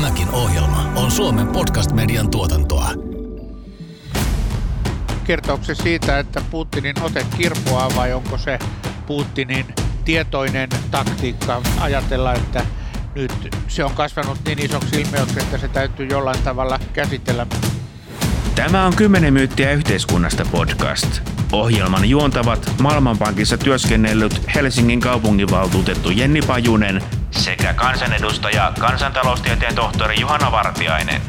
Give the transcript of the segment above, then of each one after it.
Tämäkin ohjelma on Suomen podcast-median tuotantoa. Kertooko se siitä, että Putinin ote kirpoaa vai onko se Putinin tietoinen taktiikka ajatella, että nyt se on kasvanut niin isoksi ilmiöksi, että se täytyy jollain tavalla käsitellä. Tämä on 10 myyttiä yhteiskunnasta podcast. Ohjelman juontavat Maailmanpankissa työskennellyt Helsingin kaupunginvaltuutettu Jenni Pajunen sekä kansanedustaja kansantaloustieteen tohtori Juhana Vartiainen.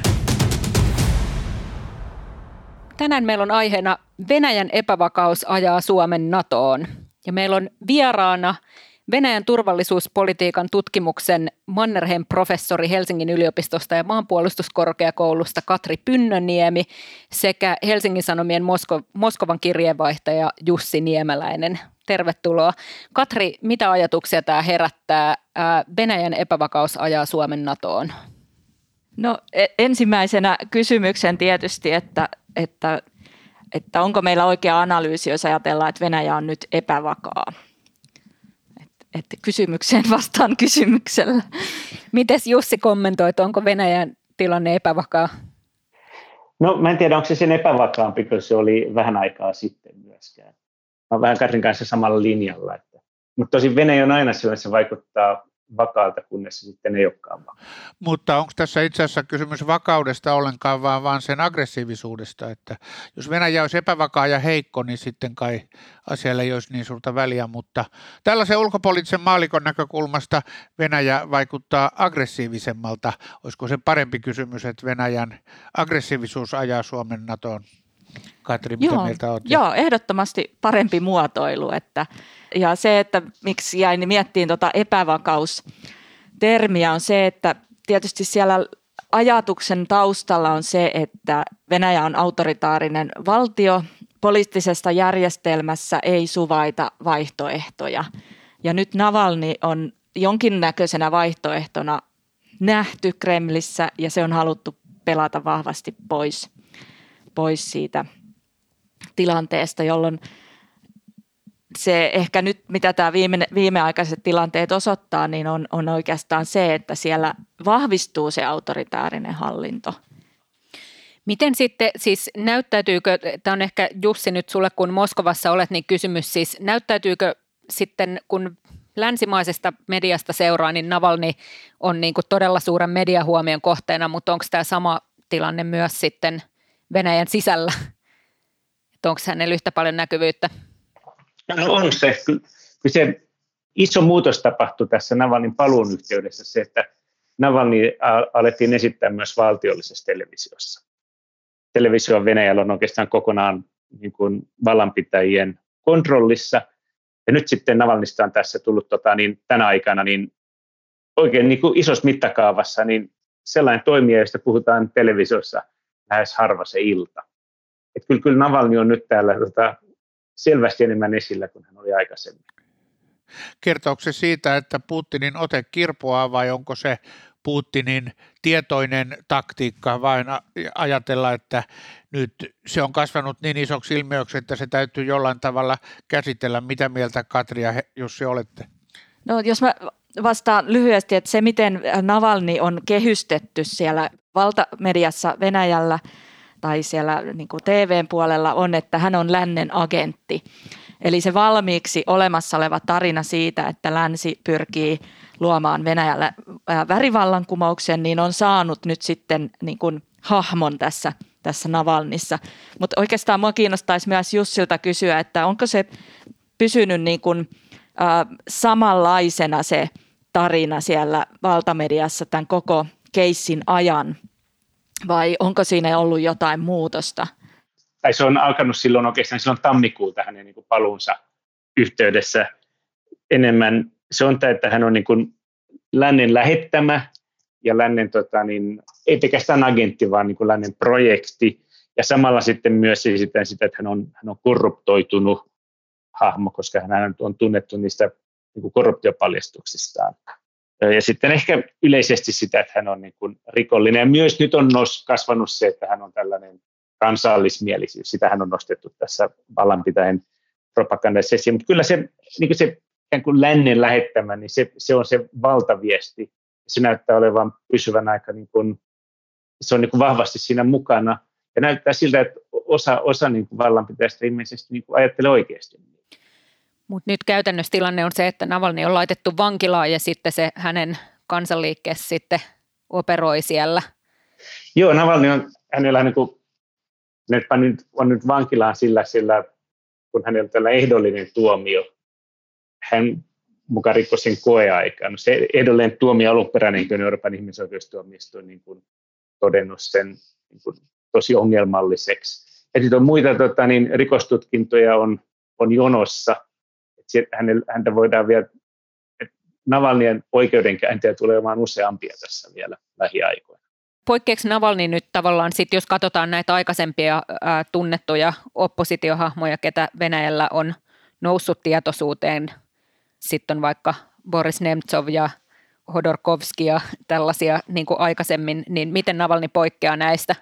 Tänään meillä on aiheena Venäjän epävakaus ajaa Suomen NATOon. Ja meillä on vieraana Venäjän turvallisuuspolitiikan tutkimuksen Mannerheim professori Helsingin yliopistosta ja maanpuolustuskorkeakoulusta Katri Pynnöniemi sekä Helsingin Sanomien Mosko- Moskovan kirjeenvaihtaja Jussi Niemeläinen. Tervetuloa. Katri, mitä ajatuksia tämä herättää? Venäjän epävakaus ajaa Suomen NATOon. No e, ensimmäisenä kysymyksen tietysti, että, että, että onko meillä oikea analyysi, jos ajatellaan, että Venäjä on nyt epävakaa että kysymykseen vastaan kysymyksellä. Mites Jussi kommentoit, onko Venäjän tilanne epävakaa? No mä en tiedä, onko se sen epävakaampi, kun se oli vähän aikaa sitten myöskään. Olen vähän Katrin kanssa samalla linjalla. Että. Mutta tosi Venäjä on aina sellainen, se vaikuttaa vakaalta, kunnes se sitten ei olekaan vakaa. Mutta onko tässä itse asiassa kysymys vakaudesta ollenkaan, vaan, vaan sen aggressiivisuudesta, että jos Venäjä olisi epävakaa ja heikko, niin sitten kai asialle ei olisi niin suurta väliä, mutta tällaisen ulkopoliittisen maalikon näkökulmasta Venäjä vaikuttaa aggressiivisemmalta. Olisiko se parempi kysymys, että Venäjän aggressiivisuus ajaa Suomen NATOon? Katri, mitä joo, mieltä olet? Joo, ehdottomasti parempi muotoilu. Että, ja se, että miksi jäin miettiin tuota epävakaus-termiä, on se, että tietysti siellä ajatuksen taustalla on se, että Venäjä on autoritaarinen valtio, poliittisesta järjestelmässä ei suvaita vaihtoehtoja. Ja nyt Navalni on jonkinnäköisenä vaihtoehtona nähty Kremlissä ja se on haluttu pelata vahvasti pois, pois siitä tilanteesta, jolloin se ehkä nyt, mitä tämä viime, viimeaikaiset tilanteet osoittaa, niin on, on oikeastaan se, että siellä vahvistuu se autoritaarinen hallinto. Miten sitten, siis näyttäytyykö, tämä on ehkä Jussi nyt sulle, kun Moskovassa olet, niin kysymys siis, näyttäytyykö sitten, kun länsimaisesta mediasta seuraa, niin Navalni on niin kuin todella suuren mediahuomion kohteena, mutta onko tämä sama tilanne myös sitten Venäjän sisällä? Että onko hänellä yhtä paljon näkyvyyttä? No on se. Kyllä se iso muutos tapahtui tässä Navalnin paluun yhteydessä se, että Navalni alettiin esittää myös valtiollisessa televisiossa. Televisio Venäjällä on oikeastaan kokonaan niin kuin vallanpitäjien kontrollissa. Ja nyt sitten Navalnista on tässä tullut tota, niin tänä aikana niin oikein niin kuin isossa mittakaavassa niin sellainen toimija, josta puhutaan televisiossa lähes harva se ilta. Et kyllä, kyllä Navalni on nyt täällä tota, selvästi enemmän esillä kuin hän oli aikaisemmin. Kertooko se siitä, että Putinin ote kirpoaa vai onko se Putinin tietoinen taktiikka vain ajatella, että nyt se on kasvanut niin isoksi ilmiöksi, että se täytyy jollain tavalla käsitellä. Mitä mieltä Katri ja Jussi olette? No jos mä vastaan lyhyesti, että se miten Navalni on kehystetty siellä valtamediassa Venäjällä – tai siellä niin kuin TVn puolella on, että hän on lännen agentti. Eli se valmiiksi olemassa oleva tarina siitä, että länsi pyrkii luomaan Venäjällä värivallankumouksen, niin on saanut nyt sitten niin kuin hahmon tässä, tässä Navalnissa. Mutta oikeastaan minua kiinnostaisi myös Jussilta kysyä, että onko se pysynyt niin kuin, äh, samanlaisena se tarina siellä valtamediassa tämän koko keissin ajan – vai onko siinä ollut jotain muutosta? Tai se on alkanut silloin oikeastaan silloin tammikuulta hänen niin paluunsa yhteydessä enemmän. Se on tämä, että hän on niin kuin lännen lähettämä ja lännen, tota, niin, ei pelkästään agentti, vaan niin kuin lännen projekti. Ja samalla sitten myös esitän sitä, että hän on, hän on korruptoitunut hahmo, koska hän on tunnettu niistä niin kuin korruptiopaljastuksistaan. Ja sitten ehkä yleisesti sitä, että hän on niin kuin rikollinen. Ja myös nyt on nos, kasvanut se, että hän on tällainen kansallismielisyys. Sitä hän on nostettu tässä vallanpitäjän propagandassa esiin. Mutta kyllä se, niin kuin se ikään kuin lännen lähettämä, niin se, se on se valtaviesti. Se näyttää olevan pysyvän aika, niin kuin, se on niin kuin vahvasti siinä mukana. Ja näyttää siltä, että osa, osa niin kuin vallanpitäjistä ilmeisesti niin kuin ajattelee oikeasti. Mutta nyt käytännössä tilanne on se, että Navalny on laitettu vankilaan ja sitten se hänen kansanliikkeessä sitten operoi siellä. Joo, Navalny on, hänellä niin kuin, nyt on nyt vankilaan sillä, sillä kun hänellä on tällä ehdollinen tuomio. Hän mukaan rikkoi sen koeaikaan. No se ehdollinen tuomio alunperäinen Euroopan ihmisoikeustuomioistuin niin kuin todennut sen niin kuin tosi ongelmalliseksi. Ja sitten on muita tota, niin rikostutkintoja on, on jonossa. Häntä voidaan vielä, Navalnien oikeudenkäyntiä tulee olemaan useampia tässä vielä lähiaikoina. Poikkeeksi Navalni nyt tavallaan, sit jos katsotaan näitä aikaisempia ää, tunnettuja oppositiohahmoja, ketä Venäjällä on noussut tietoisuuteen, sitten on vaikka Boris Nemtsov ja Hodorkovski ja tällaisia niin kuin aikaisemmin, niin miten Navalni poikkeaa näistä?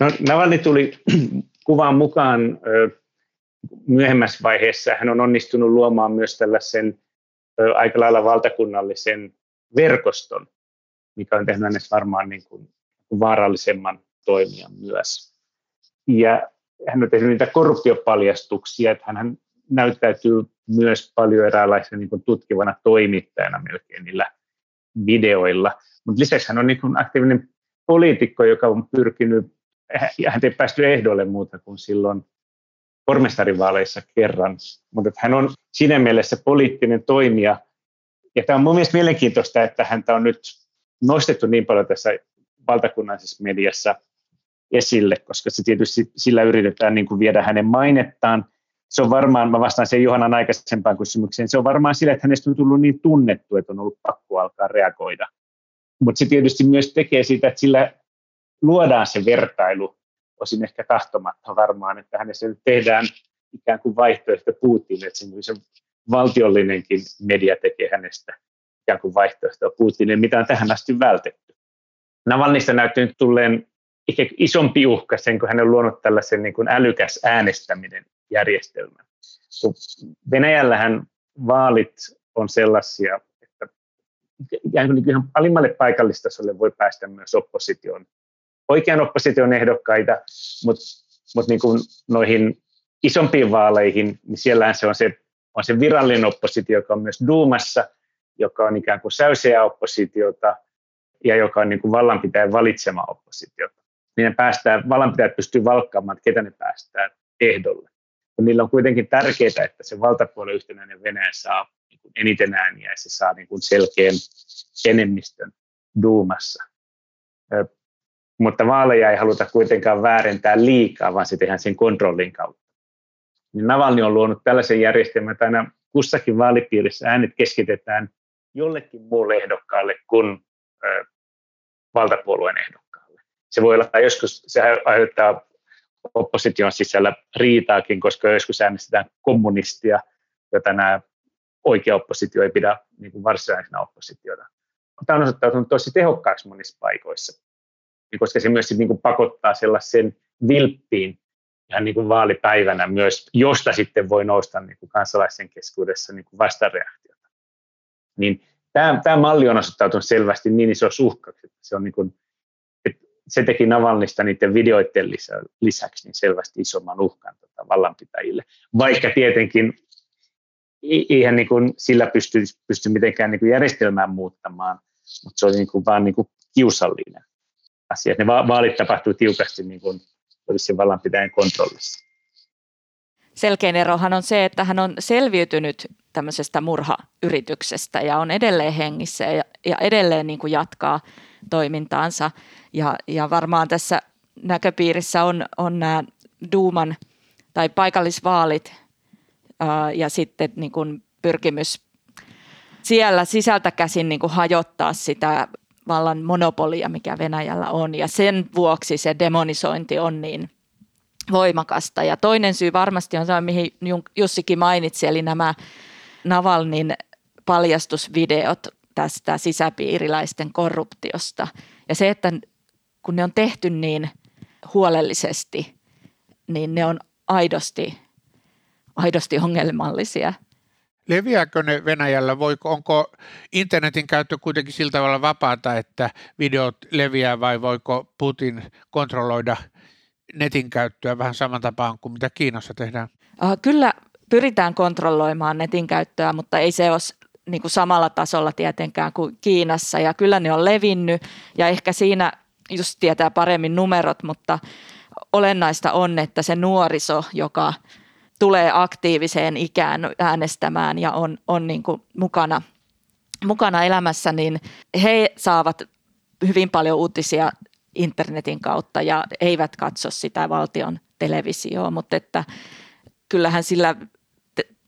No, Navalni tuli kuvaan mukaan ö, myöhemmässä vaiheessa. Hän on onnistunut luomaan myös tällaisen aika lailla valtakunnallisen verkoston, mikä on tehnyt hänestä varmaan niin kuin vaarallisemman toimijan myös. Ja hän on tehnyt niitä korruptiopaljastuksia, että hän näyttäytyy myös paljon eräänlaisena niin tutkivana toimittajana melkein niillä videoilla. Mutta lisäksi hän on niin aktiivinen poliitikko, joka on pyrkinyt, ja hän ei päästy ehdolle muuta kuin silloin pormestarivaaleissa kerran, mutta hän on siinä mielessä poliittinen toimija, ja tämä on mun mielestä mielenkiintoista, että häntä on nyt nostettu niin paljon tässä valtakunnallisessa mediassa esille, koska se tietysti sillä yritetään niin kuin viedä hänen mainettaan. Se on varmaan, mä vastaan sen Johannan aikaisempaan kysymykseen, se on varmaan sillä, että hänestä on tullut niin tunnettu, että on ollut pakko alkaa reagoida. Mutta se tietysti myös tekee siitä, että sillä luodaan se vertailu, osin ehkä tahtomatta varmaan, että hänessä nyt tehdään ikään kuin vaihtoehto Putin, että se valtiollinenkin media tekee hänestä ikään kuin vaihtoehtoa Putinin, mitä on tähän asti vältetty. Navalnista näytti nyt tulleen isompi uhka sen, kun hän on luonut tällaisen niin kuin älykäs äänestäminen järjestelmän. Venäjällähän vaalit on sellaisia, että ihan alimmalle paikallistasolle voi päästä myös opposition, oikean opposition ehdokkaita, mutta mut niin noihin isompiin vaaleihin, niin siellähän se on se, on se virallinen oppositio, joka on myös Duumassa, joka on ikään kuin säyseä oppositiota – ja joka on niin kuin vallanpitäjän valitsema oppositiota. Niin päästään, vallanpitäjät pystyy valkkaamaan, että ketä ne päästään ehdolle. Ja niillä on kuitenkin tärkeää, että se valtapuolen yhtenäinen Venäjä saa niin kuin eniten ääniä ja se saa niin kuin selkeän enemmistön duumassa. Mutta vaaleja ei haluta kuitenkaan väärentää liikaa, vaan se tehdään sen kontrollin kautta. Niin Navalny on luonut tällaisen järjestelmän, että aina kussakin vaalipiirissä äänet keskitetään jollekin muulle ehdokkaalle kuin valtapuolueen ehdokkaalle. Se voi olla, joskus se aiheuttaa opposition sisällä riitaakin, koska joskus äänestetään kommunistia, jota nämä oikea oppositio ei pidä niin varsinaisena oppositiota. Tämä on osoittautunut tosi tehokkaaksi monissa paikoissa, koska se myös niin kuin pakottaa sellaisen vilppiin ihan niin kuin vaalipäivänä myös, josta sitten voi nousta niin kuin kansalaisten keskuudessa niin kuin vastareaktiota. Niin tämä, tämä malli on osoittautunut selvästi niin iso uhkaksi, että se, on niin kuin, että se teki Navalnista niiden videoiden lisäksi niin selvästi isomman uhkan tota vallanpitäjille. Vaikka tietenkin eihän niin kuin sillä pysty, pysty mitenkään niin kuin järjestelmään muuttamaan, mutta se on niin kuin vaan niin kuin kiusallinen asia. Ne vaalit tapahtuu tiukasti niin kuin olisi vallanpitäjän kontrollissa. Selkein erohan on se, että hän on selviytynyt tämmöisestä murhayrityksestä ja on edelleen hengissä ja, ja edelleen niin kuin jatkaa toimintaansa. Ja, ja varmaan tässä näköpiirissä on, on nämä Duuman tai paikallisvaalit ää, ja sitten niin kuin pyrkimys siellä sisältä käsin niin kuin hajottaa sitä vallan monopolia, mikä Venäjällä on. Ja sen vuoksi se demonisointi on niin voimakasta. Ja toinen syy varmasti on se, mihin Jussikin mainitsi, eli nämä Navalnin paljastusvideot tästä sisäpiiriläisten korruptiosta. Ja se, että kun ne on tehty niin huolellisesti, niin ne on aidosti, aidosti ongelmallisia. Leviääkö ne Venäjällä? Voiko, onko internetin käyttö kuitenkin sillä tavalla vapaata, että videot leviää vai voiko Putin kontrolloida netin käyttöä vähän saman tapaan kuin mitä Kiinassa tehdään? Kyllä pyritään kontrolloimaan netin käyttöä, mutta ei se ole niin kuin samalla tasolla tietenkään kuin Kiinassa ja kyllä ne on levinnyt ja ehkä siinä just tietää paremmin numerot, mutta olennaista on, että se nuoriso, joka tulee aktiiviseen ikään äänestämään ja on, on niin kuin mukana, mukana elämässä, niin he saavat hyvin paljon uutisia internetin kautta ja eivät katso sitä valtion televisioa, mutta että kyllähän sillä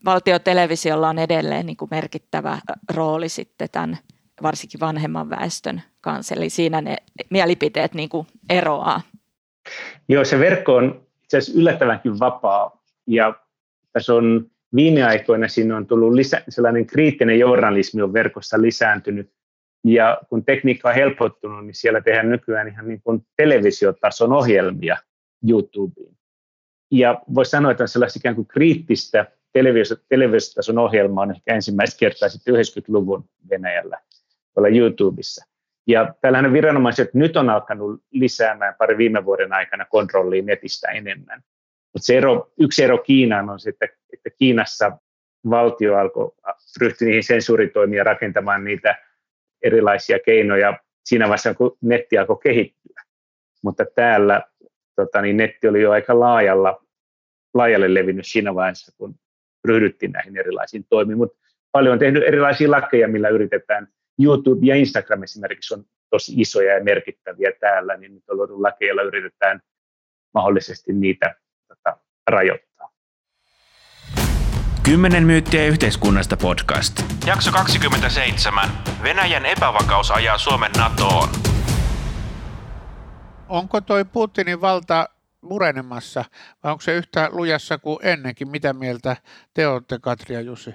valtiotelevisiolla on edelleen niin kuin merkittävä rooli sitten tämän varsinkin vanhemman väestön kanssa. Eli siinä ne mielipiteet niin kuin eroaa. Joo, se verkko on itse asiassa yllättävänkin vapaa ja tässä on viime aikoina siinä on tullut lisä, sellainen kriittinen journalismi on verkossa lisääntynyt ja kun tekniikka on helpottunut, niin siellä tehdään nykyään ihan niin kuin televisiotason ohjelmia YouTubeen. Ja voisi sanoa, että on sellaista ikään kuin kriittistä televisiotason ohjelmaa on ehkä ensimmäistä kertaa sitten 90-luvun Venäjällä tuolla YouTubessa. Ja tällainen viranomaiset nyt on alkanut lisäämään pari viime vuoden aikana kontrollia netistä enemmän. Mutta se ero, yksi ero Kiinaan on se, että, että Kiinassa valtio alkoi ryhtyä niihin sensuuritoimia rakentamaan niitä erilaisia keinoja siinä vaiheessa, kun netti alkoi kehittyä. Mutta täällä tota, niin netti oli jo aika laajalla, laajalle levinnyt siinä vaiheessa, kun ryhdyttiin näihin erilaisiin toimiin. Mutta paljon on tehnyt erilaisia lakeja, millä yritetään – YouTube ja Instagram esimerkiksi on tosi isoja ja merkittäviä täällä, niin nyt on luotu lakeja, joilla yritetään mahdollisesti niitä tota, rajoittaa. Kymmenen myyttiä yhteiskunnasta podcast. Jakso 27. Venäjän epävakaus ajaa Suomen NATOon. Onko toi Putinin valta murenemassa vai onko se yhtä lujassa kuin ennenkin? Mitä mieltä te olette, Katri ja Jussi?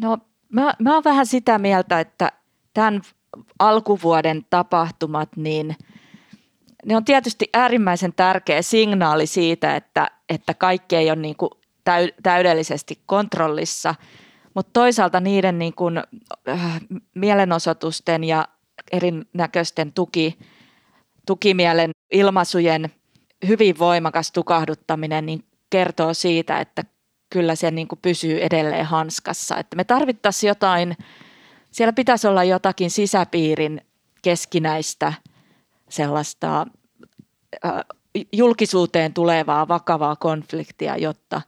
No mä, mä oon vähän sitä mieltä, että tämän alkuvuoden tapahtumat, niin ne on tietysti äärimmäisen tärkeä signaali siitä, että, että kaikki ei ole niin kuin täydellisesti kontrollissa, mutta toisaalta niiden niin kuin, äh, mielenosoitusten ja erinäköisten tuki, tukimielen ilmaisujen hyvin voimakas tukahduttaminen niin kertoo siitä, että kyllä se niin kuin pysyy edelleen hanskassa. Että me tarvittaisiin jotain, siellä pitäisi olla jotakin sisäpiirin keskinäistä sellaista julkisuuteen tulevaa vakavaa konfliktia, jotta,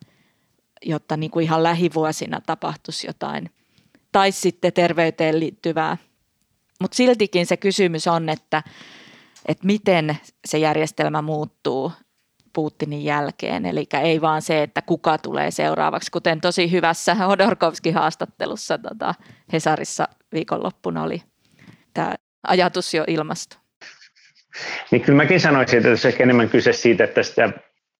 jotta niin kuin ihan lähivuosina tapahtuisi jotain. Tai sitten terveyteen liittyvää. Mutta siltikin se kysymys on, että, että miten se järjestelmä muuttuu Putinin jälkeen. Eli ei vaan se, että kuka tulee seuraavaksi, kuten tosi hyvässä Hodorkovskin haastattelussa tota, Hesarissa viikonloppuna oli tämä ajatus jo ilmasto. Niin kyllä mäkin sanoisin, että tässä on enemmän kyse siitä, että sitä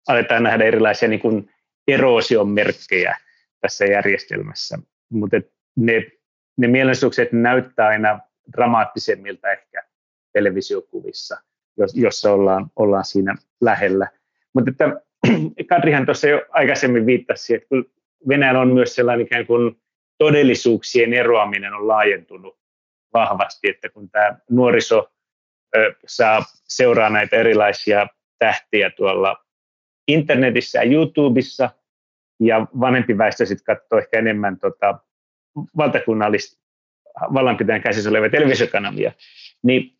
aletaan nähdä erilaisia niin kuin eroosion merkkejä tässä järjestelmässä. Mutta ne, ne mielenosoitukset näyttää aina dramaattisemmilta ehkä televisiokuvissa, jossa ollaan, ollaan siinä lähellä. Mutta että Kadrihan tuossa jo aikaisemmin viittasi, että Venäjällä on myös sellainen ikään kuin todellisuuksien eroaminen on laajentunut vahvasti, että kun tämä nuoriso saa seuraa näitä erilaisia tähtiä tuolla internetissä ja YouTubessa, ja vanhempi väestö sitten katsoo ehkä enemmän tota, valtakunnallista vallanpitäjän käsissä olevia televisiokanavia, niin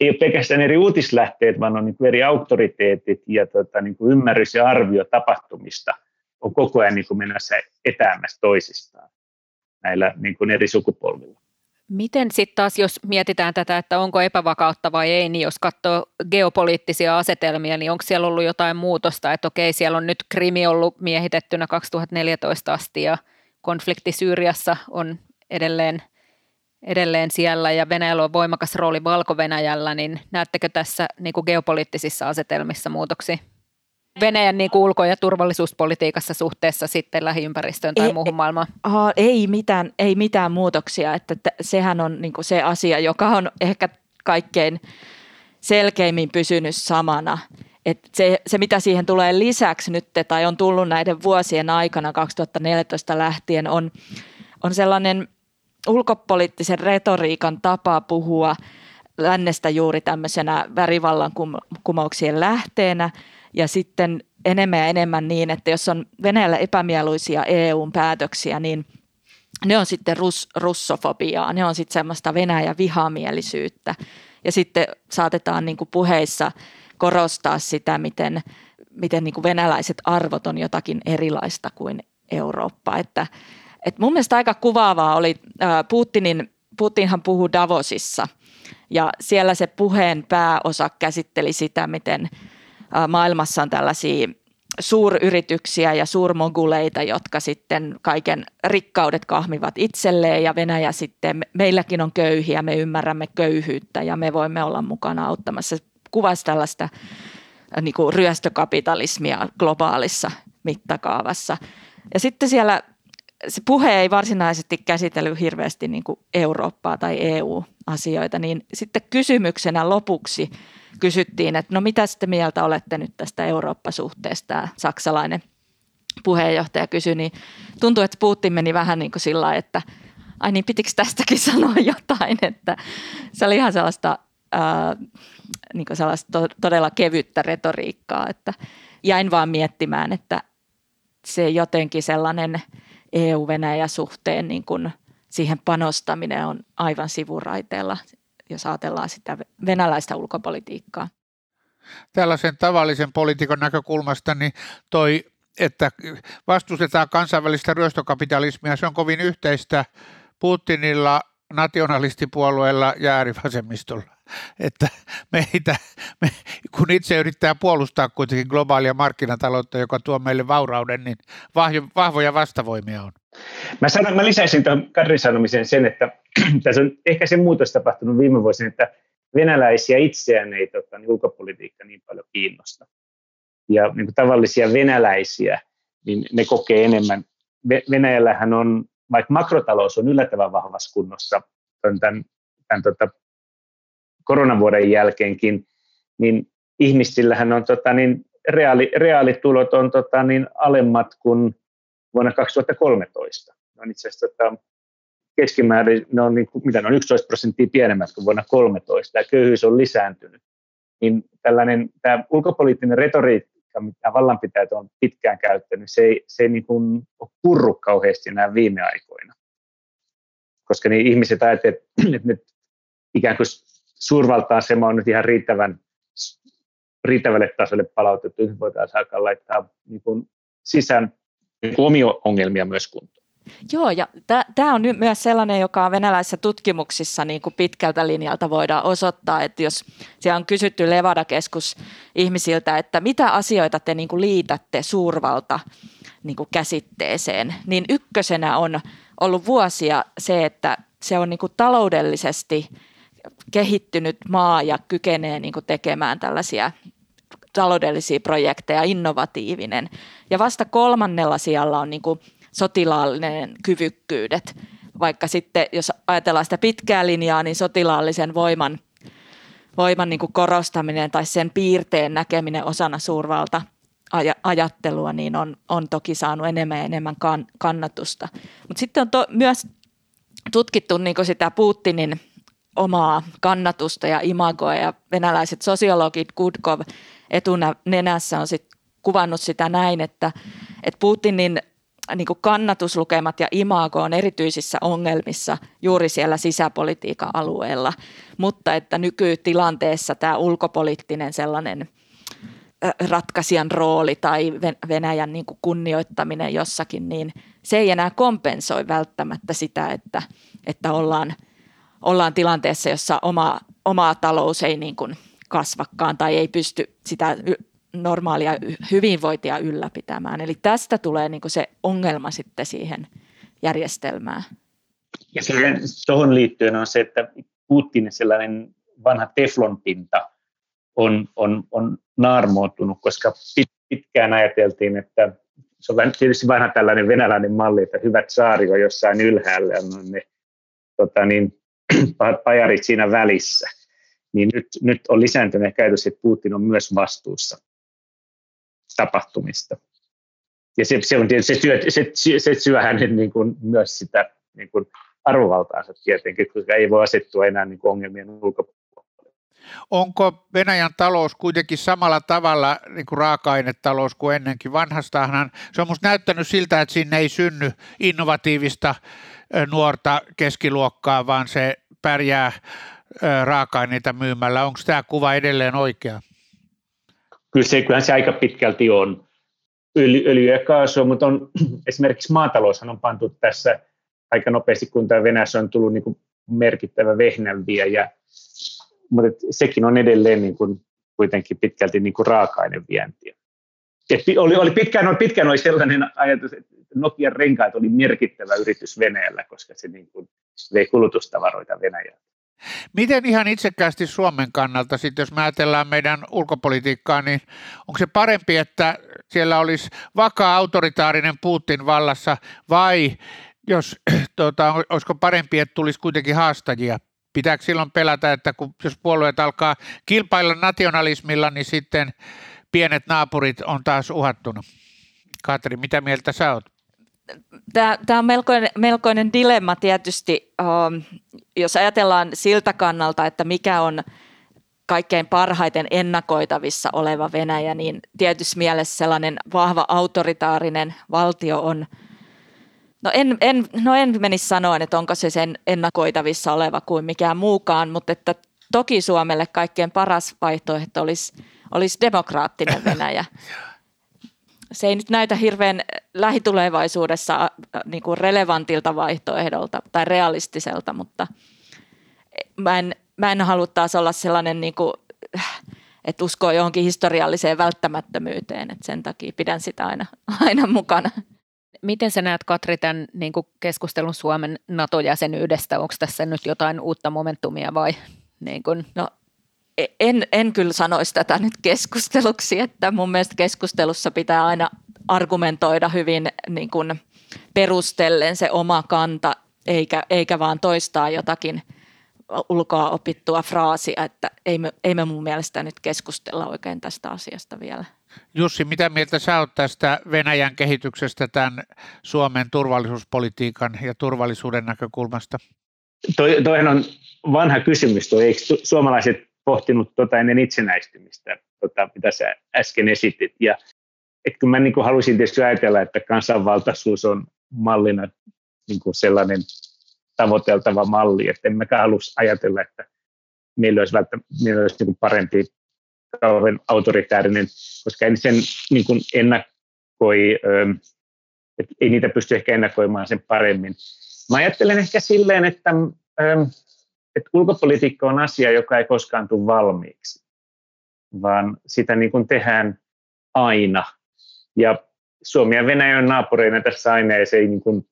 ei ole pelkästään eri uutislähteet, vaan on niin eri auktoriteetit ja tota, niin kuin ymmärrys ja arvio tapahtumista on koko ajan niin kuin menossa etäämässä toisistaan näillä niin kuin eri sukupolvilla. Miten sitten taas, jos mietitään tätä, että onko epävakautta vai ei, niin jos katsoo geopoliittisia asetelmia, niin onko siellä ollut jotain muutosta, että okei, siellä on nyt Krimi ollut miehitettynä 2014 asti ja konflikti Syyriassa on edelleen, edelleen siellä ja Venäjällä on voimakas rooli Valko-Venäjällä, niin näettekö tässä niin kuin geopoliittisissa asetelmissa muutoksia? Venäjän niin kuin ulko- ja turvallisuuspolitiikassa suhteessa sitten lähiympäristöön tai ei, muuhun maailmaan? Ei mitään, ei mitään muutoksia, että t- sehän on niin kuin se asia, joka on ehkä kaikkein selkeimmin pysynyt samana. Et se, se, mitä siihen tulee lisäksi nyt tai on tullut näiden vuosien aikana 2014 lähtien, on on sellainen ulkopoliittisen retoriikan tapa puhua lännestä juuri tämmöisenä värivallan kumouksien lähteenä ja sitten enemmän ja enemmän niin, että jos on Venäjällä epämieluisia EUn päätöksiä, niin ne on sitten rus, russofobiaa, ne on sitten semmoista Venäjä vihamielisyyttä. Ja sitten saatetaan niin kuin puheissa korostaa sitä, miten, miten niin kuin venäläiset arvot on jotakin erilaista kuin Eurooppa. Että, et mun mielestä aika kuvaavaa oli Putinin, Putinhan puhui Davosissa. Ja siellä se puheen pääosa käsitteli sitä, miten maailmassa on tällaisia suuryrityksiä ja suurmoguleita, jotka sitten kaiken rikkaudet kahmivat itselleen ja Venäjä sitten, meilläkin on köyhiä, me ymmärrämme köyhyyttä ja me voimme olla mukana auttamassa. Kuvasi tällaista niin kuin ryöstökapitalismia globaalissa mittakaavassa. Ja sitten siellä se puhe ei varsinaisesti käsitellyt hirveästi niin kuin Eurooppaa tai EU-asioita, niin sitten kysymyksenä lopuksi kysyttiin, että no mitä sitten mieltä olette nyt tästä Eurooppa-suhteesta, tämä saksalainen puheenjohtaja kysyi, niin tuntuu, että Putin meni vähän niin kuin sillä että ai niin pitikö tästäkin sanoa jotain, että se oli ihan sellaista, ää, niin kuin sellaista to, todella kevyttä retoriikkaa, että jäin vaan miettimään, että se jotenkin sellainen EU-Venäjä-suhteen niin kuin siihen panostaminen on aivan sivuraiteella, jos ajatellaan sitä venäläistä ulkopolitiikkaa. Tällaisen tavallisen poliitikon näkökulmasta niin toi, että vastustetaan kansainvälistä ryöstökapitalismia, se on kovin yhteistä Putinilla, nationalistipuolueella ja äärivasemmistolla että meitä, me, kun itse yrittää puolustaa kuitenkin globaalia markkinataloutta, joka tuo meille vaurauden, niin vahvoja vastavoimia on. Mä, sanon, mä lisäisin tuohon Karin sanomiseen sen, että tässä on ehkä se muutos tapahtunut viime vuosina, että venäläisiä itseään ei tota, niin ulkopolitiikka niin paljon kiinnosta. Ja niin kuin tavallisia venäläisiä, niin ne kokee enemmän. Venäjällähän on, vaikka makrotalous on yllättävän vahvassa kunnossa tämän, tämän, tämän tota, koronavuoden jälkeenkin, niin ihmisillähän on tota, niin reaali, reaalitulot on tota, niin alemmat kuin vuonna 2013. Ne on itse asiassa tota, keskimäärin, ne on, niin kuin, mitä ne on 11 prosenttia pienemmät kuin vuonna 2013. Tämä köyhyys on lisääntynyt. Niin tällainen, tämä ulkopoliittinen retoriikka, mitä vallanpitäjät on pitkään käyttänyt, se ei, se ei niin kuin ole purru kauheasti nämä viime aikoina. Koska niin ihmiset ajattelevat, että nyt ikään kuin suurvalta-asema on nyt ihan riittävän, riittävälle tasolle palautettu, nyt voitaisiin alkaa laittaa niin kuin sisään niin kuin omia ongelmia myös kuntoon. Joo, ja tämä on myös sellainen, joka on venäläisissä tutkimuksissa niin kuin pitkältä linjalta voidaan osoittaa, että jos siellä on kysytty Levada-keskus ihmisiltä, että mitä asioita te niin kuin liitätte suurvalta niin kuin käsitteeseen, niin ykkösenä on ollut vuosia se, että se on niin kuin taloudellisesti – kehittynyt maa ja kykenee niin kuin tekemään tällaisia taloudellisia projekteja, innovatiivinen. Ja vasta kolmannella sijalla on niin kuin sotilaallinen kyvykkyydet, vaikka sitten jos ajatellaan sitä pitkää linjaa, niin sotilaallisen voiman, voiman niin kuin korostaminen tai sen piirteen näkeminen osana suurvalta ajattelua, niin on, on toki saanut enemmän ja enemmän kan, kannatusta. Mutta sitten on to, myös tutkittu niin kuin sitä Putinin omaa kannatusta ja imagoa ja venäläiset sosiologit Gudkov etunenässä on sitten kuvannut sitä näin, että, että Putinin niin kuin kannatuslukemat ja imago on erityisissä ongelmissa juuri siellä sisäpolitiikan alueella, mutta että nykytilanteessa tämä ulkopoliittinen sellainen ratkaisijan rooli tai Venäjän niin kuin kunnioittaminen jossakin, niin se ei enää kompensoi välttämättä sitä, että, että ollaan – ollaan tilanteessa, jossa oma, oma talous ei niin kuin kasvakaan tai ei pysty sitä normaalia hyvinvointia ylläpitämään. Eli tästä tulee niin kuin se ongelma sitten siihen järjestelmään. Ja siihen tuohon liittyen on se, että Putinin sellainen vanha teflonpinta on, on, on naarmoitunut, koska pitkään ajateltiin, että se on tietysti vanha tällainen venäläinen malli, että hyvät saari on jossain ylhäällä ja ne tota niin, pajarit siinä välissä, niin nyt, nyt on lisääntynyt käytös, että Putin on myös vastuussa tapahtumista. Ja se, se, on, se, syö, se, se syö hänen niin kuin myös sitä niin kuin arvovaltaansa tietenkin, koska ei voi asettua enää niin kuin ongelmien ulkopuolelle. Onko Venäjän talous kuitenkin samalla tavalla niin kuin raaka-ainetalous kuin ennenkin? Vanhastahan se on minusta näyttänyt siltä, että sinne ei synny innovatiivista nuorta keskiluokkaa, vaan se pärjää raaka-aineita myymällä. Onko tämä kuva edelleen oikea? Kyllä se, kyllähän se aika pitkälti on öljy, ja kaasua, mutta on, esimerkiksi maataloushan on pantu tässä aika nopeasti, kun tämä Venäjässä on tullut niin kuin merkittävä vehnänviejä, mutta sekin on edelleen niin kuin kuitenkin pitkälti niin kuin raaka-ainevientiä. Et oli, oli pitkään, oli pitkään oli sellainen ajatus, että Nokian renkaat oli merkittävä yritys Venäjällä, koska se niin kuin vei kulutustavaroita Venäjältä. Miten ihan itsekkäästi Suomen kannalta, sitten jos me ajatellaan meidän ulkopolitiikkaa, niin onko se parempi, että siellä olisi vakaa autoritaarinen Putin vallassa vai jos, tuota, olisiko parempi, että tulisi kuitenkin haastajia? Pitääkö silloin pelätä, että kun, jos puolueet alkaa kilpailla nationalismilla, niin sitten pienet naapurit on taas uhattuna? Katri, mitä mieltä sä oot? Tämä, on melkoinen, melkoinen dilemma tietysti, um, jos ajatellaan siltä kannalta, että mikä on kaikkein parhaiten ennakoitavissa oleva Venäjä, niin tietysti mielessä sellainen vahva autoritaarinen valtio on, no en, en, no en menisi sanoa, että onko se sen ennakoitavissa oleva kuin mikään muukaan, mutta että toki Suomelle kaikkein paras vaihtoehto olisi, olisi demokraattinen Venäjä. Se ei nyt näytä hirveän lähitulevaisuudessa äh, niin kuin relevantilta vaihtoehdolta tai realistiselta, mutta mä en, mä en halua taas olla sellainen, niin kuin, että uskoo johonkin historialliseen välttämättömyyteen, että sen takia pidän sitä aina, aina mukana. Miten sä näet, Katri, tämän niin kuin keskustelun Suomen NATO-jäsenyydestä? Onko tässä nyt jotain uutta momentumia vai? Niin kuin? No en, en kyllä sanoisi tätä nyt keskusteluksi, että mun mielestä keskustelussa pitää aina argumentoida hyvin niin kuin perustellen se oma kanta, eikä, eikä vaan toistaa jotakin ulkoa opittua fraasia, että ei me, ei me mun mielestä nyt keskustella oikein tästä asiasta vielä. Jussi, mitä mieltä sä oot tästä Venäjän kehityksestä tämän Suomen turvallisuuspolitiikan ja turvallisuuden näkökulmasta? Toi, toihan on vanha kysymys, toi, eikö suomalaiset pohtinut tota ennen itsenäistymistä, tota, mitä sä äsken esitit. Ja et kun mä niin kuin halusin tietysti ajatella, että kansanvaltaisuus on mallina niin kuin sellainen tavoiteltava malli, että en mäkään halus ajatella, että meillä olisi, välttämättä, meillä olisi niin kuin parempi kauhean autoritäärinen, koska en sen niin kuin ennakoi, että ei niitä pysty ehkä ennakoimaan sen paremmin. Mä ajattelen ehkä silleen, että että ulkopolitiikka on asia, joka ei koskaan tule valmiiksi, vaan sitä niin kuin tehdään aina. Ja Suomi ja Venäjä on naapureina tässä aina, ja se ei niin kuin,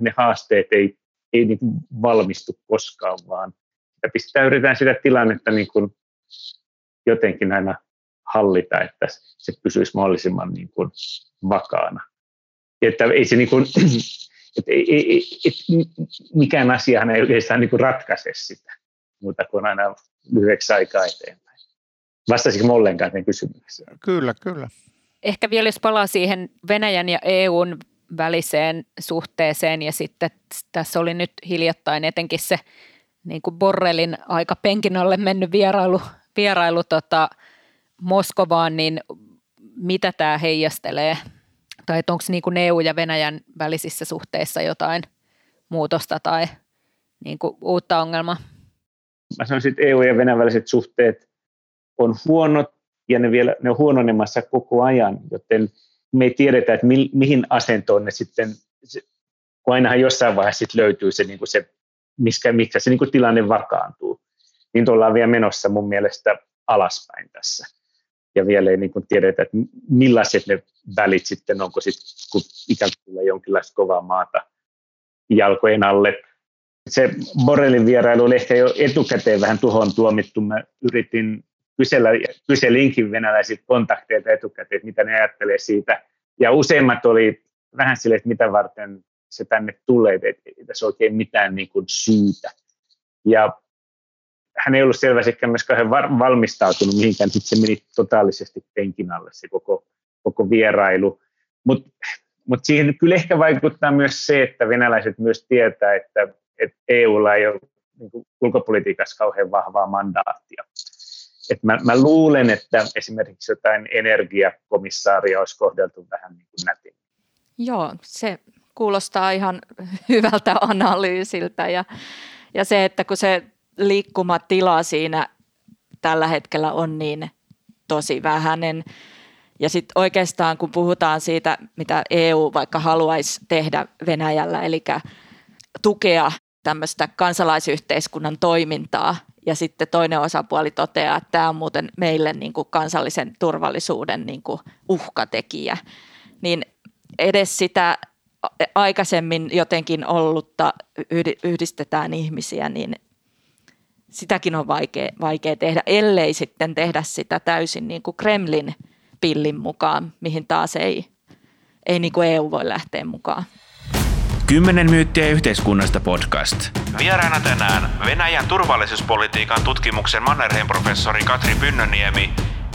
ne haasteet ei, ei niin kuin valmistu koskaan, vaan sitä pistää, yritetään sitä tilannetta niin kuin jotenkin aina hallita, että se pysyisi mahdollisimman niin kuin vakaana. Että ei se niin kuin, et, ei, et, mikään asiahan ei oikeastaan niin kuin ratkaise sitä, mutta kuin aina lyhyeksi aikaa eteenpäin. Vastasiko ollenkaan sen kysymykseen? Kyllä, kyllä. Ehkä vielä jos palaa siihen Venäjän ja EUn väliseen suhteeseen ja sitten tässä oli nyt hiljattain etenkin se niin kuin Borrelin aika penkin alle mennyt vierailu, vierailu tota Moskovaan, niin mitä tämä heijastelee tai onko niin kuin EU ja Venäjän välisissä suhteissa jotain muutosta tai niin kuin uutta ongelmaa? Mä sanoisin, että EU ja Venäjän väliset suhteet on huonot ja ne, vielä, ne on huononemassa koko ajan, joten me ei tiedetä, että mi, mihin asentoon ne sitten, kun ainahan jossain vaiheessa sit löytyy se, niin kuin se miskä, mikä se niin kuin tilanne vakaantuu, niin ollaan vielä menossa mun mielestä alaspäin tässä ja vielä ei niin kuin tiedetä, että millaiset ne välit sitten, onko sitten, kun ikään kuin tulee jonkinlaista kovaa maata jalkojen alle. Se Borrellin vierailu oli ehkä jo etukäteen vähän tuhon tuomittu. Mä yritin kysellä, kyselinkin venäläisiltä kontakteilta etukäteen, että mitä ne ajattelee siitä. Ja useimmat oli vähän silleen, että mitä varten se tänne tulee, että ei tässä oikein mitään niin kuin syytä. Ja hän ei ollut selvästi myös kauhean valmistautunut mihinkään, sitten se meni totaalisesti penkin alle se koko, koko vierailu. Mutta mutta siihen kyllä ehkä vaikuttaa myös se, että venäläiset myös tietää, että, että EUlla ei ole niin ulkopolitiikassa kauhean vahvaa mandaattia. Et mä, mä luulen, että esimerkiksi jotain energiakomissaaria olisi kohdeltu vähän niin kuin nätin. Joo, se kuulostaa ihan hyvältä analyysiltä ja, ja se, että kun se liikkumatila siinä tällä hetkellä on niin tosi vähäinen, ja sitten oikeastaan kun puhutaan siitä, mitä EU vaikka haluaisi tehdä Venäjällä, eli tukea tämmöistä kansalaisyhteiskunnan toimintaa, ja sitten toinen osapuoli toteaa, että tämä on muuten meille niin kuin kansallisen turvallisuuden niin kuin uhkatekijä, niin edes sitä aikaisemmin jotenkin ollutta yhdistetään ihmisiä, niin sitäkin on vaikea, vaikea tehdä, ellei sitten tehdä sitä täysin niin kuin Kremlin pillin mukaan, mihin taas ei, ei niin kuin EU voi lähteä mukaan. Kymmenen myyttiä yhteiskunnasta podcast. Vieraana tänään Venäjän turvallisuuspolitiikan tutkimuksen Mannerheim-professori Katri Pynnöniemi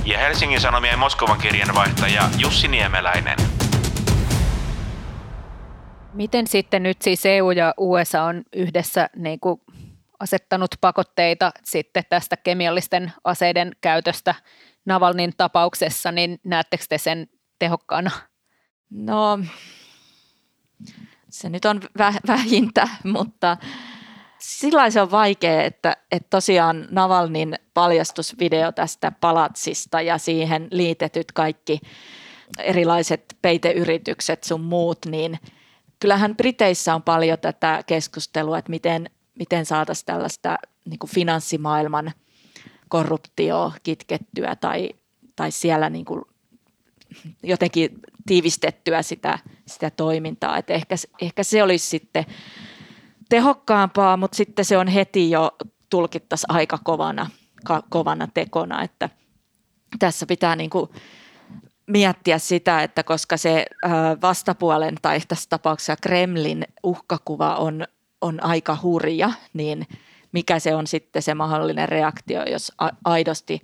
ja Helsingin Sanomien Moskovan kirjanvaihtaja Jussi Niemeläinen. Miten sitten nyt siis EU ja USA on yhdessä niin kuin asettanut pakotteita sitten tästä kemiallisten aseiden käytöstä Navalnin tapauksessa, niin näettekö te sen tehokkaana? No, se nyt on vähintä, mutta sillä se on vaikea, että, että tosiaan Navalnin paljastusvideo tästä palatsista ja siihen liitetyt kaikki erilaiset peiteyritykset sun muut, niin kyllähän Briteissä on paljon tätä keskustelua, että miten, miten saataisiin tällaista niin finanssimaailman korruptio kitkettyä tai, tai siellä niin kuin jotenkin tiivistettyä sitä, sitä toimintaa. Et ehkä, ehkä se olisi sitten tehokkaampaa, mutta sitten se on heti jo tulkittaisi aika kovana, ka, kovana tekona, että tässä pitää niin kuin miettiä sitä, että koska se vastapuolen tai tässä tapauksessa Kremlin uhkakuva on, on aika hurja, niin mikä se on sitten se mahdollinen reaktio, jos aidosti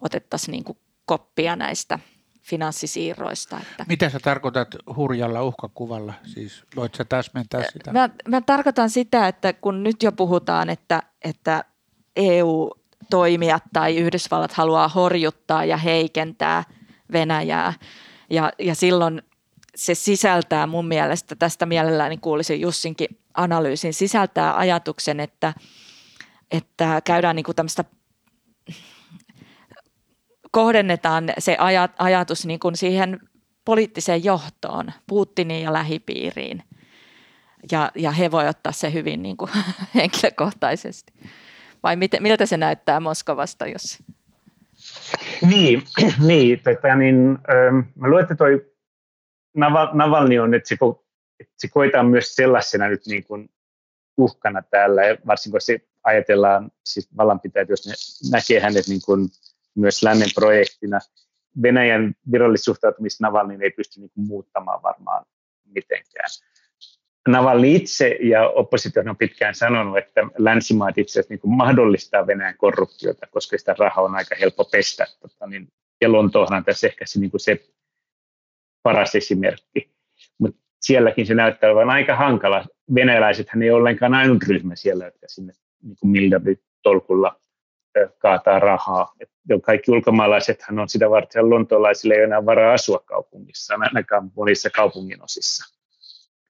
otettaisiin niin kuin koppia näistä finanssisiirroista. Että. Mitä sä tarkoitat hurjalla uhkakuvalla? Siis voit sä täsmentää sitä? Mä, mä tarkoitan sitä, että kun nyt jo puhutaan, että, että EU-toimijat tai Yhdysvallat haluaa horjuttaa ja heikentää Venäjää, ja, ja silloin se sisältää mun mielestä, tästä mielelläni kuulisin Jussinkin analyysin, sisältää ajatuksen, että, että käydään niin kuin tämmöistä kohdennetaan se ajatus niin kuin siihen poliittiseen johtoon, Putiniin ja lähipiiriin. Ja, ja he voi ottaa se hyvin niin kuin henkilökohtaisesti. Vai miten, miltä se näyttää Moskovasta, jos... Niin, niin, tota, niin ähm, mä luulen, että toi Navalni on, että se, että se koetaan myös sellaisena nyt niin kuin uhkana täällä, varsinkin se ajatellaan, siis vallanpitäjät, jos ne näkee hänet niin kuin myös lännen projektina. Venäjän virallissuhtautumista Navalniin ei pysty niin muuttamaan varmaan mitenkään. Navalny itse ja oppositio on pitkään sanonut, että länsimaat itse asiassa niin mahdollistaa Venäjän korruptiota, koska sitä rahaa on aika helppo pestä. Tota, niin, ja Lontoohan tässä ehkä se, niin se paras esimerkki. Mutta sielläkin se näyttää olevan aika hankala. Venäläisethän ei ollenkaan ainut ryhmä siellä, jotka sinne niin miljarditolkulla kaataa rahaa. Et kaikki ulkomaalaisethan on sitä varten, lontoolaisille ei enää varaa asua kaupungissa, ainakaan monissa kaupungin osissa.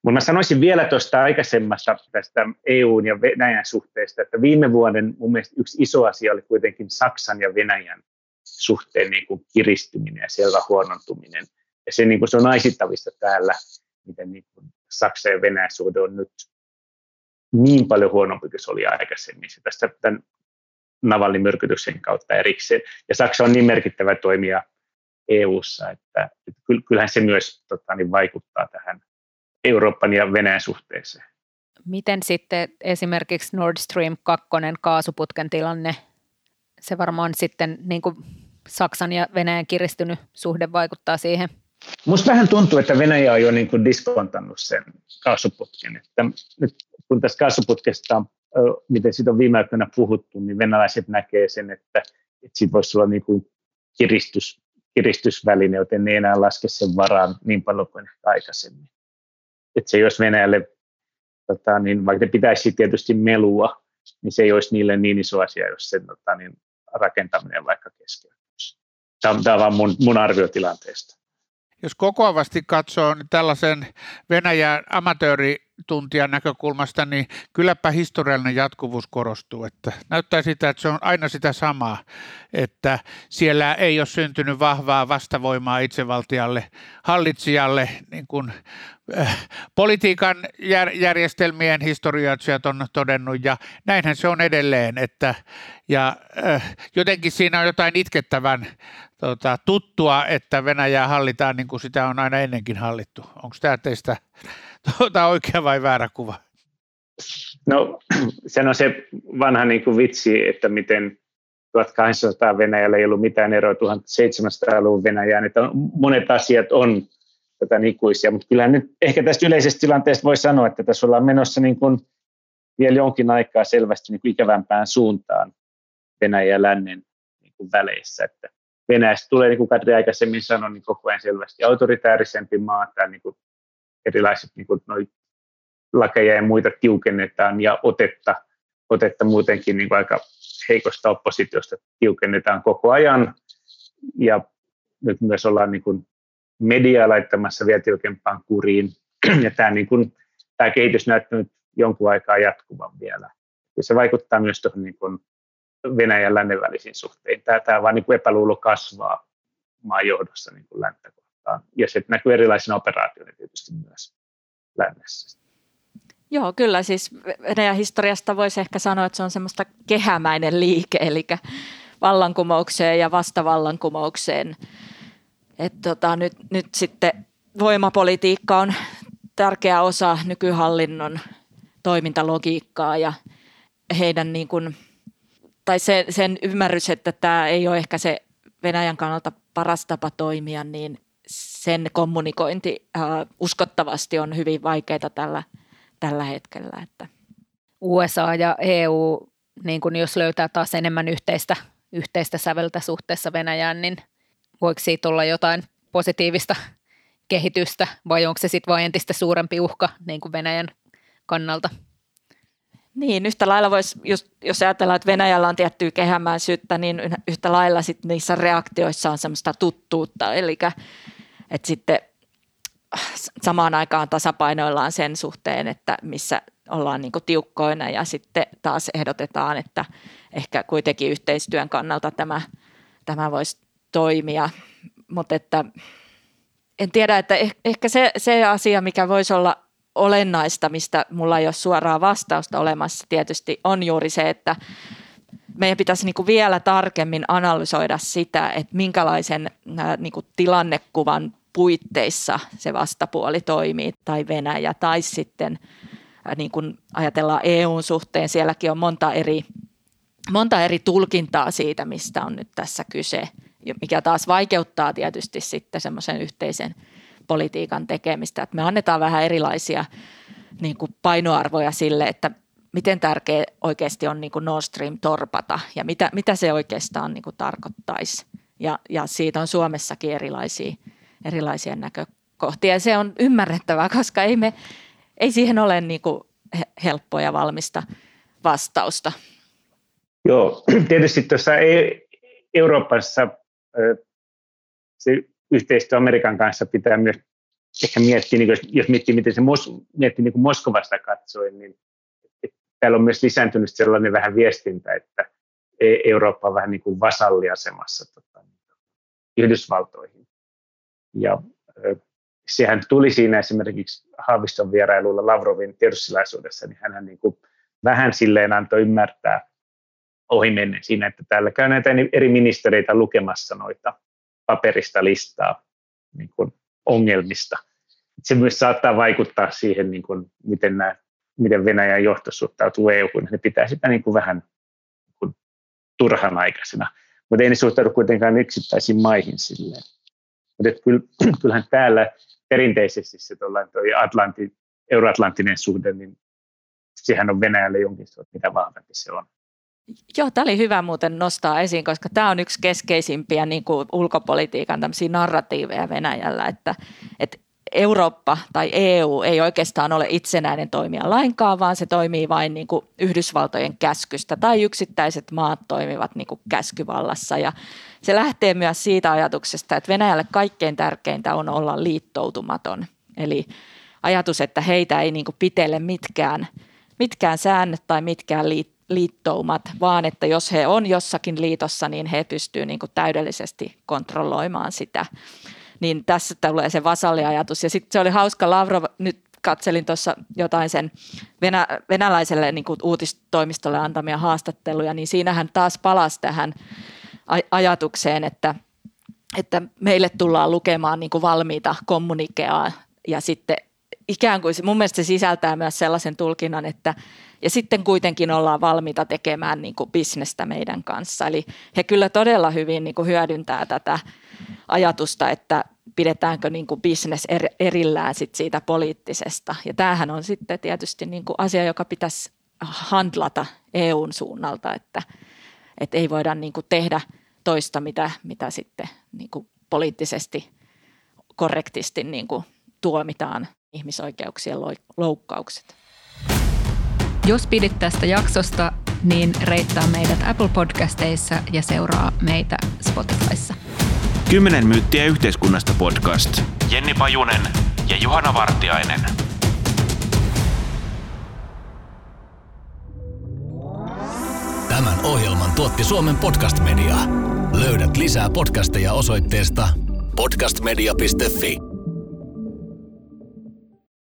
Mutta sanoisin vielä tuosta aikaisemmasta tästä EUn ja Venäjän suhteesta, että viime vuoden mun mielestä yksi iso asia oli kuitenkin Saksan ja Venäjän suhteen niin kuin kiristyminen ja selvä huonontuminen. Ja se, niin kuin se on naisittavissa täällä, miten niin kuin Saksan ja Venäjän suhde on nyt niin paljon huonompi kuin se oli aikaisemmin. Se tästä tämän Navalnin myrkytyksen kautta erikseen. Ja Saksa on niin merkittävä toimija EU:ssa, että, että kyllähän se myös tota, niin vaikuttaa tähän Euroopan ja Venäjän suhteeseen. Miten sitten esimerkiksi Nord Stream 2 kaasuputken tilanne, se varmaan sitten niin kuin Saksan ja Venäjän kiristynyt suhde vaikuttaa siihen? Minusta vähän tuntuu, että Venäjä on jo niin kuin diskontannut sen kaasuputken. Että nyt kun tästä kaasuputkesta on miten siitä on viime aikoina puhuttu, niin venäläiset näkee sen, että, että siitä voisi olla niin kuin kiristys kiristysväline, joten ne ei enää laske sen varaan niin paljon kuin aikaisemmin. Että se jos Venäjälle, tota, niin vaikka ne pitäisi tietysti melua, niin se ei olisi niille niin iso asia, jos sen tota, niin rakentaminen vaikka keskeytyisi. Tämä, on vain mun, mun arvio tilanteesta. Jos kokoavasti katsoo niin tällaisen Venäjän amatöörituntijan näkökulmasta, niin kylläpä historiallinen jatkuvuus korostuu. Että näyttää sitä, että se on aina sitä samaa, että siellä ei ole syntynyt vahvaa vastavoimaa itsevaltialle, hallitsijalle, niin kuin äh, politiikan jär, järjestelmien historioitsijat on todennut, ja näinhän se on edelleen, että ja äh, jotenkin siinä on jotain itkettävän tota, tuttua, että Venäjää hallitaan niin kuin sitä on aina ennenkin hallittu. Onko tämä teistä tuota, oikea vai väärä kuva? No, se on se vanha niin kuin vitsi, että miten 1800 Venäjällä ei ollut mitään eroa 1700-luvun Venäjään, että monet asiat on tätä ikuisia, mutta kyllähän nyt ehkä tästä yleisestä tilanteesta voi sanoa, että tässä ollaan menossa niin kuin vielä jonkin aikaa selvästi niin kuin ikävämpään suuntaan Venäjän ja lännen niin kuin väleissä, että Venäjästä tulee, niin kuin Katri aikaisemmin sanoi, niin koko ajan selvästi autoritäärisempi maa, tai niin kuin erilaiset niin kuin noi lakeja ja muita tiukennetaan, ja otetta, otetta muutenkin niin kuin aika heikosta oppositiosta tiukennetaan koko ajan, ja nyt myös ollaan niin kuin mediaa laittamassa vielä tiukempaan kuriin, ja tämä, niin kuin, tämä kehitys näyttää nyt jonkun aikaa jatkuvan vielä. Ja se vaikuttaa myös tuohon niin kuin Venäjän lännen välisiin suhteisiin. Tämä, tämä vaan niin kuin epäluulo kasvaa maan johdossa niin kuin länttä kohtaan. Ja se näkyy erilaisina operaatioina tietysti myös lännessä. Joo, kyllä. Siis Venäjän historiasta voisi ehkä sanoa, että se on semmoista kehämäinen liike, eli vallankumoukseen ja vastavallankumoukseen. Et tota, nyt, nyt sitten voimapolitiikka on tärkeä osa nykyhallinnon toimintalogiikkaa ja heidän niin kuin – tai se, sen ymmärrys, että tämä ei ole ehkä se Venäjän kannalta paras tapa toimia, niin sen kommunikointi äh, uskottavasti on hyvin vaikeaa tällä, tällä hetkellä. Että. USA ja EU, niin kun jos löytää taas enemmän yhteistä, yhteistä säveltä suhteessa Venäjään, niin voiko siitä olla jotain positiivista kehitystä vai onko se sitten vain entistä suurempi uhka niin kuin Venäjän kannalta? Niin, yhtä lailla voisi, jos, jos ajatellaan, että Venäjällä on tiettyä kehämäisyyttä, niin yhtä lailla sit niissä reaktioissa on semmoista tuttuutta, eli että sitten samaan aikaan tasapainoillaan sen suhteen, että missä ollaan niin tiukkoina ja sitten taas ehdotetaan, että ehkä kuitenkin yhteistyön kannalta tämä, tämä voisi toimia, mutta että en tiedä, että eh, ehkä se, se asia, mikä voisi olla olennaista, mistä mulla ei ole suoraa vastausta olemassa tietysti, on juuri se, että meidän pitäisi niin kuin vielä tarkemmin analysoida sitä, että minkälaisen niin kuin tilannekuvan puitteissa se vastapuoli toimii, tai Venäjä, tai sitten niin kuin ajatellaan EUn suhteen, sielläkin on monta eri, monta eri tulkintaa siitä, mistä on nyt tässä kyse, mikä taas vaikeuttaa tietysti sitten semmoisen yhteisen politiikan tekemistä. Että me annetaan vähän erilaisia niin kuin painoarvoja sille, että miten tärkeä oikeasti on niin kuin Nord Stream torpata ja mitä, mitä se oikeastaan niin kuin tarkoittaisi. Ja, ja siitä on Suomessakin erilaisia, erilaisia näkökohtia ja se on ymmärrettävää, koska ei, me, ei siihen ole niin kuin helppoa ja valmista vastausta. Joo, tietysti tuossa Euroopassa se yhteistyö Amerikan kanssa pitää myös ehkä miettiä, niin jos, miettii, miten se Mos, miettii niin kuin Moskovasta katsoen, niin täällä on myös lisääntynyt sellainen vähän viestintä, että e- Eurooppa on vähän niin kuin vasalliasemassa tota, Yhdysvaltoihin. Ja sehän tuli siinä esimerkiksi Haaviston vierailulla Lavrovin tiedotustilaisuudessa, niin hän niin kuin vähän silleen antoi ymmärtää ohimennen siinä, että täällä käy näitä eri ministereitä lukemassa noita paperista listaa niin kuin ongelmista. Se myös saattaa vaikuttaa siihen, niin kuin, miten, nämä, miten Venäjän johto suhtautuu EU, kun ne pitää sitä niin kuin vähän niin kuin turhan aikaisena. Mutta ei ne suhtaudu kuitenkaan yksittäisiin maihin silleen. Mutta kyllähän täällä perinteisesti se toi Atlanti, euroatlanttinen suhde, niin sehän on Venäjälle jonkin sortin, mitä vahvempi se on. Joo, tämä oli hyvä muuten nostaa esiin, koska tämä on yksi keskeisimpiä niin kuin ulkopolitiikan narratiiveja Venäjällä, että, että Eurooppa tai EU ei oikeastaan ole itsenäinen toimija lainkaan, vaan se toimii vain niin kuin Yhdysvaltojen käskystä tai yksittäiset maat toimivat niin kuin käskyvallassa. Ja se lähtee myös siitä ajatuksesta, että Venäjälle kaikkein tärkeintä on olla liittoutumaton. Eli ajatus, että heitä ei niin kuin pitele mitkään, mitkään säännöt tai mitkään liittoumat, vaan että jos he on jossakin liitossa, niin he pystyvät niin kuin täydellisesti kontrolloimaan sitä niin tässä tulee se vasalliajatus. Ja sitten se oli hauska, Lavrov, nyt katselin tuossa jotain sen venä, venäläiselle niin kuin uutistoimistolle antamia haastatteluja, niin siinähän taas palasi tähän ajatukseen, että, että meille tullaan lukemaan niin kuin valmiita kommunikeaa ja sitten ikään kuin mun mielestä se sisältää myös sellaisen tulkinnan, että ja sitten kuitenkin ollaan valmiita tekemään niin kuin bisnestä meidän kanssa. Eli he kyllä todella hyvin niin kuin hyödyntää tätä ajatusta, että pidetäänkö niin kuin business erillään sit siitä poliittisesta. Ja tämähän on sitten tietysti niin kuin asia, joka pitäisi handlata EUn suunnalta, että, että ei voida niin kuin tehdä toista, mitä, mitä sitten niin kuin poliittisesti korrektisti niin kuin tuomitaan ihmisoikeuksien loukkaukset. Jos pidit tästä jaksosta, niin reittaa meidät Apple Podcasteissa ja seuraa meitä Spotifyssa. Kymmenen myyttiä yhteiskunnasta podcast. Jenni Pajunen ja Juhana Vartiainen. Tämän ohjelman tuotti Suomen Podcast Media. Löydät lisää podcasteja osoitteesta podcastmedia.fi.